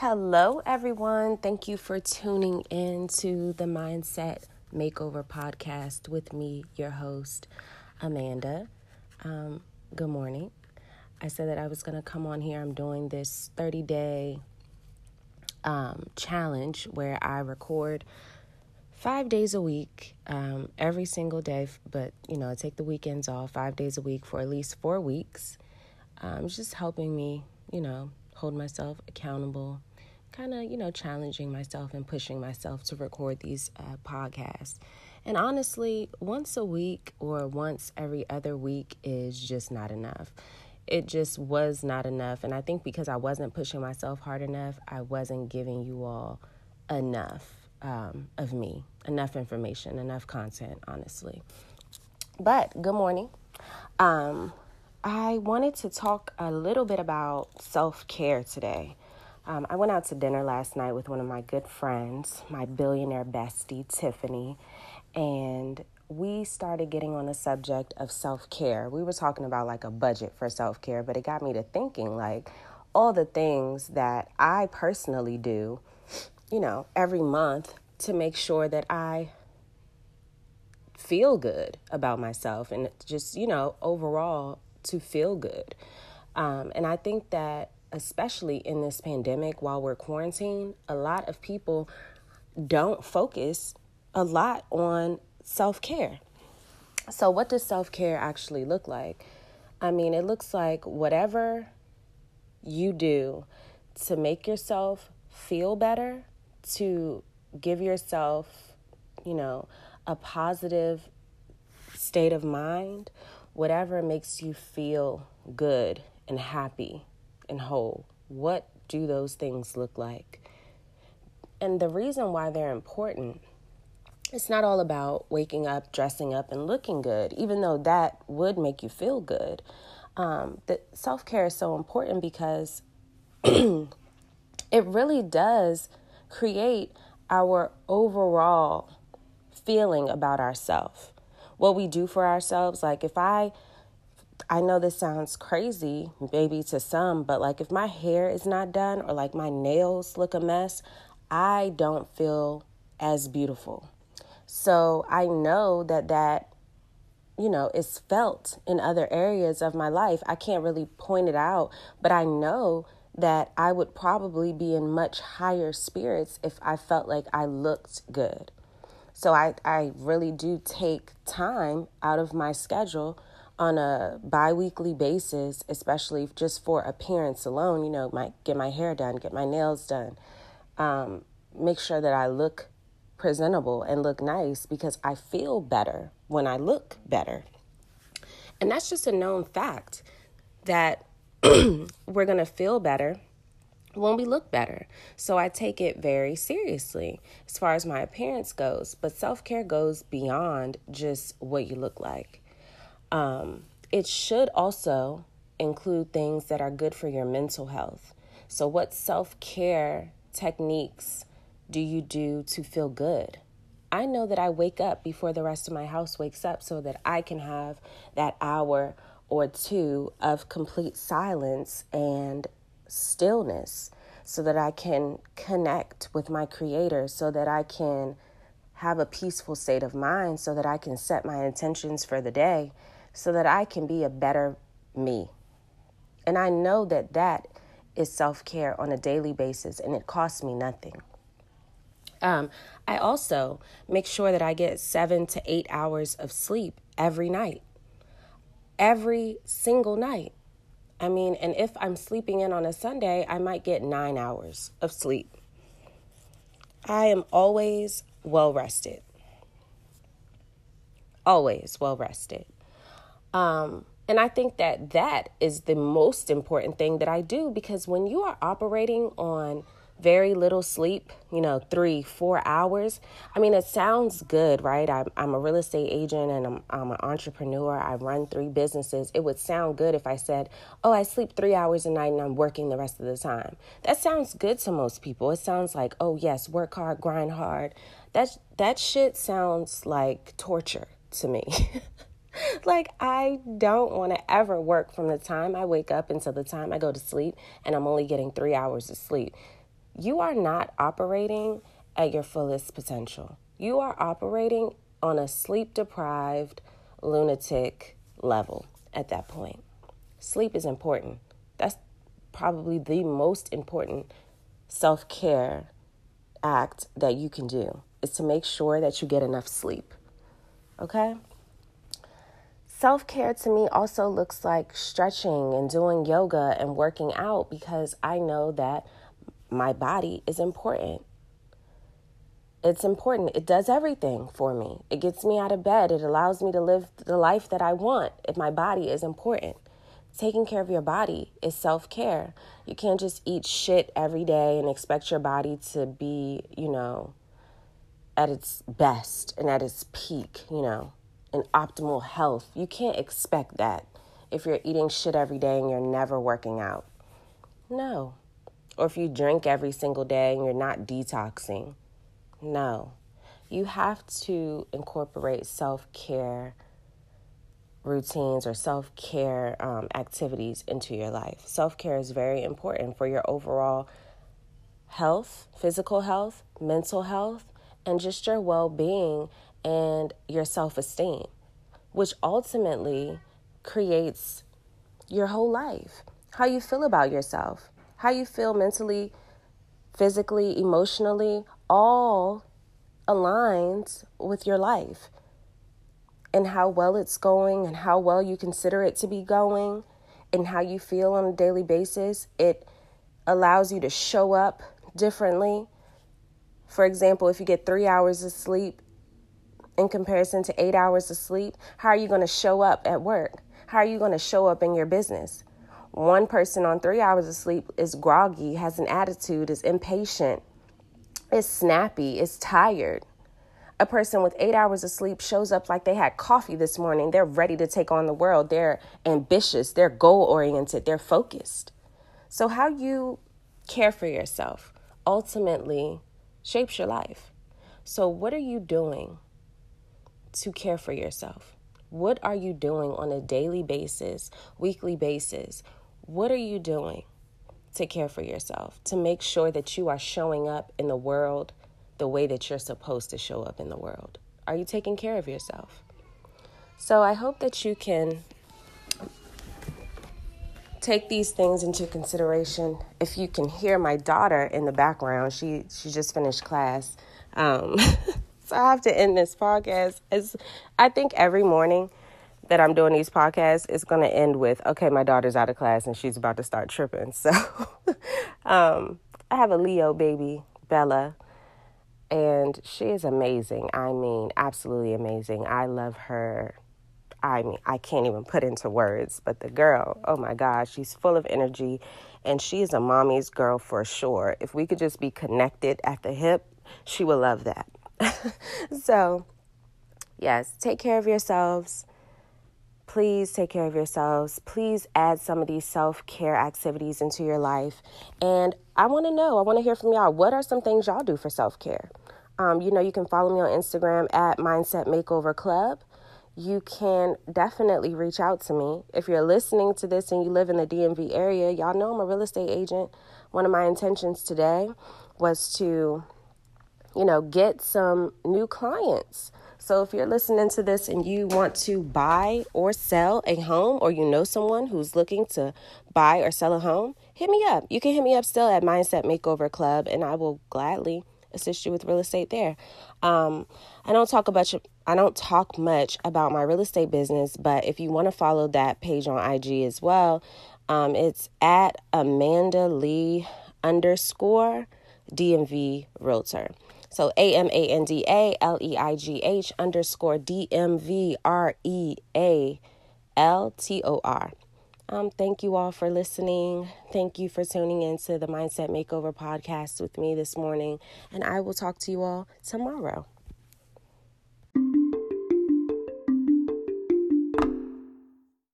Hello, everyone. Thank you for tuning in to the Mindset Makeover podcast with me, your host, Amanda. Um, good morning. I said that I was going to come on here. I'm doing this 30 day um, challenge where I record five days a week, um, every single day, but you know, I take the weekends off five days a week for at least four weeks. Um, just helping me, you know, hold myself accountable, kind of, you know, challenging myself and pushing myself to record these uh, podcasts. And honestly, once a week or once every other week is just not enough. It just was not enough. And I think because I wasn't pushing myself hard enough, I wasn't giving you all enough um, of me, enough information, enough content, honestly. But good morning. Um, I wanted to talk a little bit about self care today. Um, I went out to dinner last night with one of my good friends, my billionaire bestie, Tiffany, and we started getting on the subject of self care. We were talking about like a budget for self care, but it got me to thinking like all the things that I personally do, you know, every month to make sure that I feel good about myself and just, you know, overall to feel good. Um, and I think that especially in this pandemic while we're quarantined, a lot of people don't focus a lot on self care. So, what does self care actually look like? I mean, it looks like whatever you do to make yourself feel better, to give yourself, you know, a positive state of mind, whatever makes you feel good and happy and whole. What do those things look like? And the reason why they're important, it's not all about waking up, dressing up, and looking good, even though that would make you feel good. Um, self care is so important because it really does create our overall feeling about ourselves. What we do for ourselves, like if I I know this sounds crazy, maybe to some, but like if my hair is not done or like my nails look a mess, I don't feel as beautiful. So I know that that, you know, is felt in other areas of my life. I can't really point it out, but I know that I would probably be in much higher spirits if I felt like I looked good. So I, I really do take time out of my schedule on a bi-weekly basis especially just for appearance alone you know might get my hair done get my nails done um, make sure that i look presentable and look nice because i feel better when i look better. And that's just a known fact that we're going to feel better when we look better. So I take it very seriously as far as my appearance goes. But self care goes beyond just what you look like. Um, it should also include things that are good for your mental health. So, what self care techniques do you do to feel good? I know that I wake up before the rest of my house wakes up so that I can have that hour or two of complete silence and stillness so that I can connect with my creator, so that I can have a peaceful state of mind, so that I can set my intentions for the day so that I can be a better me. And I know that that is self care on a daily basis and it costs me nothing. Um, I also make sure that I get seven to eight hours of sleep every night. Every single night. I mean, and if I'm sleeping in on a Sunday, I might get nine hours of sleep. I am always well rested. Always well rested. Um, and I think that that is the most important thing that I do because when you are operating on very little sleep, you know, three, four hours. I mean, it sounds good, right? I'm, I'm a real estate agent and I'm, I'm an entrepreneur. I run three businesses. It would sound good if I said, oh, I sleep three hours a night and I'm working the rest of the time. That sounds good to most people. It sounds like, oh, yes, work hard, grind hard. That, that shit sounds like torture to me. like I don't want to ever work from the time I wake up until the time I go to sleep and I'm only getting 3 hours of sleep. You are not operating at your fullest potential. You are operating on a sleep deprived lunatic level at that point. Sleep is important. That's probably the most important self care act that you can do is to make sure that you get enough sleep. Okay? Self care to me also looks like stretching and doing yoga and working out because I know that my body is important. It's important. It does everything for me. It gets me out of bed. It allows me to live the life that I want if my body is important. Taking care of your body is self care. You can't just eat shit every day and expect your body to be, you know, at its best and at its peak, you know in optimal health. You can't expect that if you're eating shit every day and you're never working out. No. Or if you drink every single day and you're not detoxing. No. You have to incorporate self care routines or self care um, activities into your life. Self care is very important for your overall health, physical health, mental health, and just your well being and your self esteem, which ultimately creates your whole life. How you feel about yourself, how you feel mentally, physically, emotionally, all aligns with your life and how well it's going and how well you consider it to be going and how you feel on a daily basis. It allows you to show up differently. For example, if you get three hours of sleep, in comparison to eight hours of sleep, how are you going to show up at work? How are you going to show up in your business? One person on three hours of sleep is groggy, has an attitude, is impatient, is snappy, is tired. A person with eight hours of sleep shows up like they had coffee this morning. They're ready to take on the world. They're ambitious, they're goal oriented, they're focused. So, how you care for yourself ultimately shapes your life. So, what are you doing to care for yourself? What are you doing on a daily basis, weekly basis? What are you doing to care for yourself, to make sure that you are showing up in the world the way that you're supposed to show up in the world? Are you taking care of yourself? So I hope that you can take these things into consideration. If you can hear my daughter in the background, she she just finished class. Um, So I have to end this podcast. As I think every morning that I'm doing these podcasts is going to end with, okay, my daughter's out of class and she's about to start tripping. So um, I have a Leo baby, Bella, and she is amazing. I mean, absolutely amazing. I love her. I mean, I can't even put into words, but the girl, oh my gosh, she's full of energy and she is a mommy's girl for sure. If we could just be connected at the hip, she would love that. so, yes, take care of yourselves. Please take care of yourselves. Please add some of these self care activities into your life. And I want to know, I want to hear from y'all. What are some things y'all do for self care? Um, you know, you can follow me on Instagram at Mindset Makeover Club. You can definitely reach out to me. If you're listening to this and you live in the DMV area, y'all know I'm a real estate agent. One of my intentions today was to you know, get some new clients. So if you're listening to this and you want to buy or sell a home, or you know someone who's looking to buy or sell a home, hit me up. You can hit me up still at Mindset Makeover Club, and I will gladly assist you with real estate there. Um, I don't talk about I don't talk much about my real estate business, but if you want to follow that page on IG as well, um, it's at Amanda Leigh underscore DMV Realtor. So A M A N D A L E I G H underscore D M V R E A L T O R. Um, thank you all for listening. Thank you for tuning into the Mindset Makeover podcast with me this morning. And I will talk to you all tomorrow.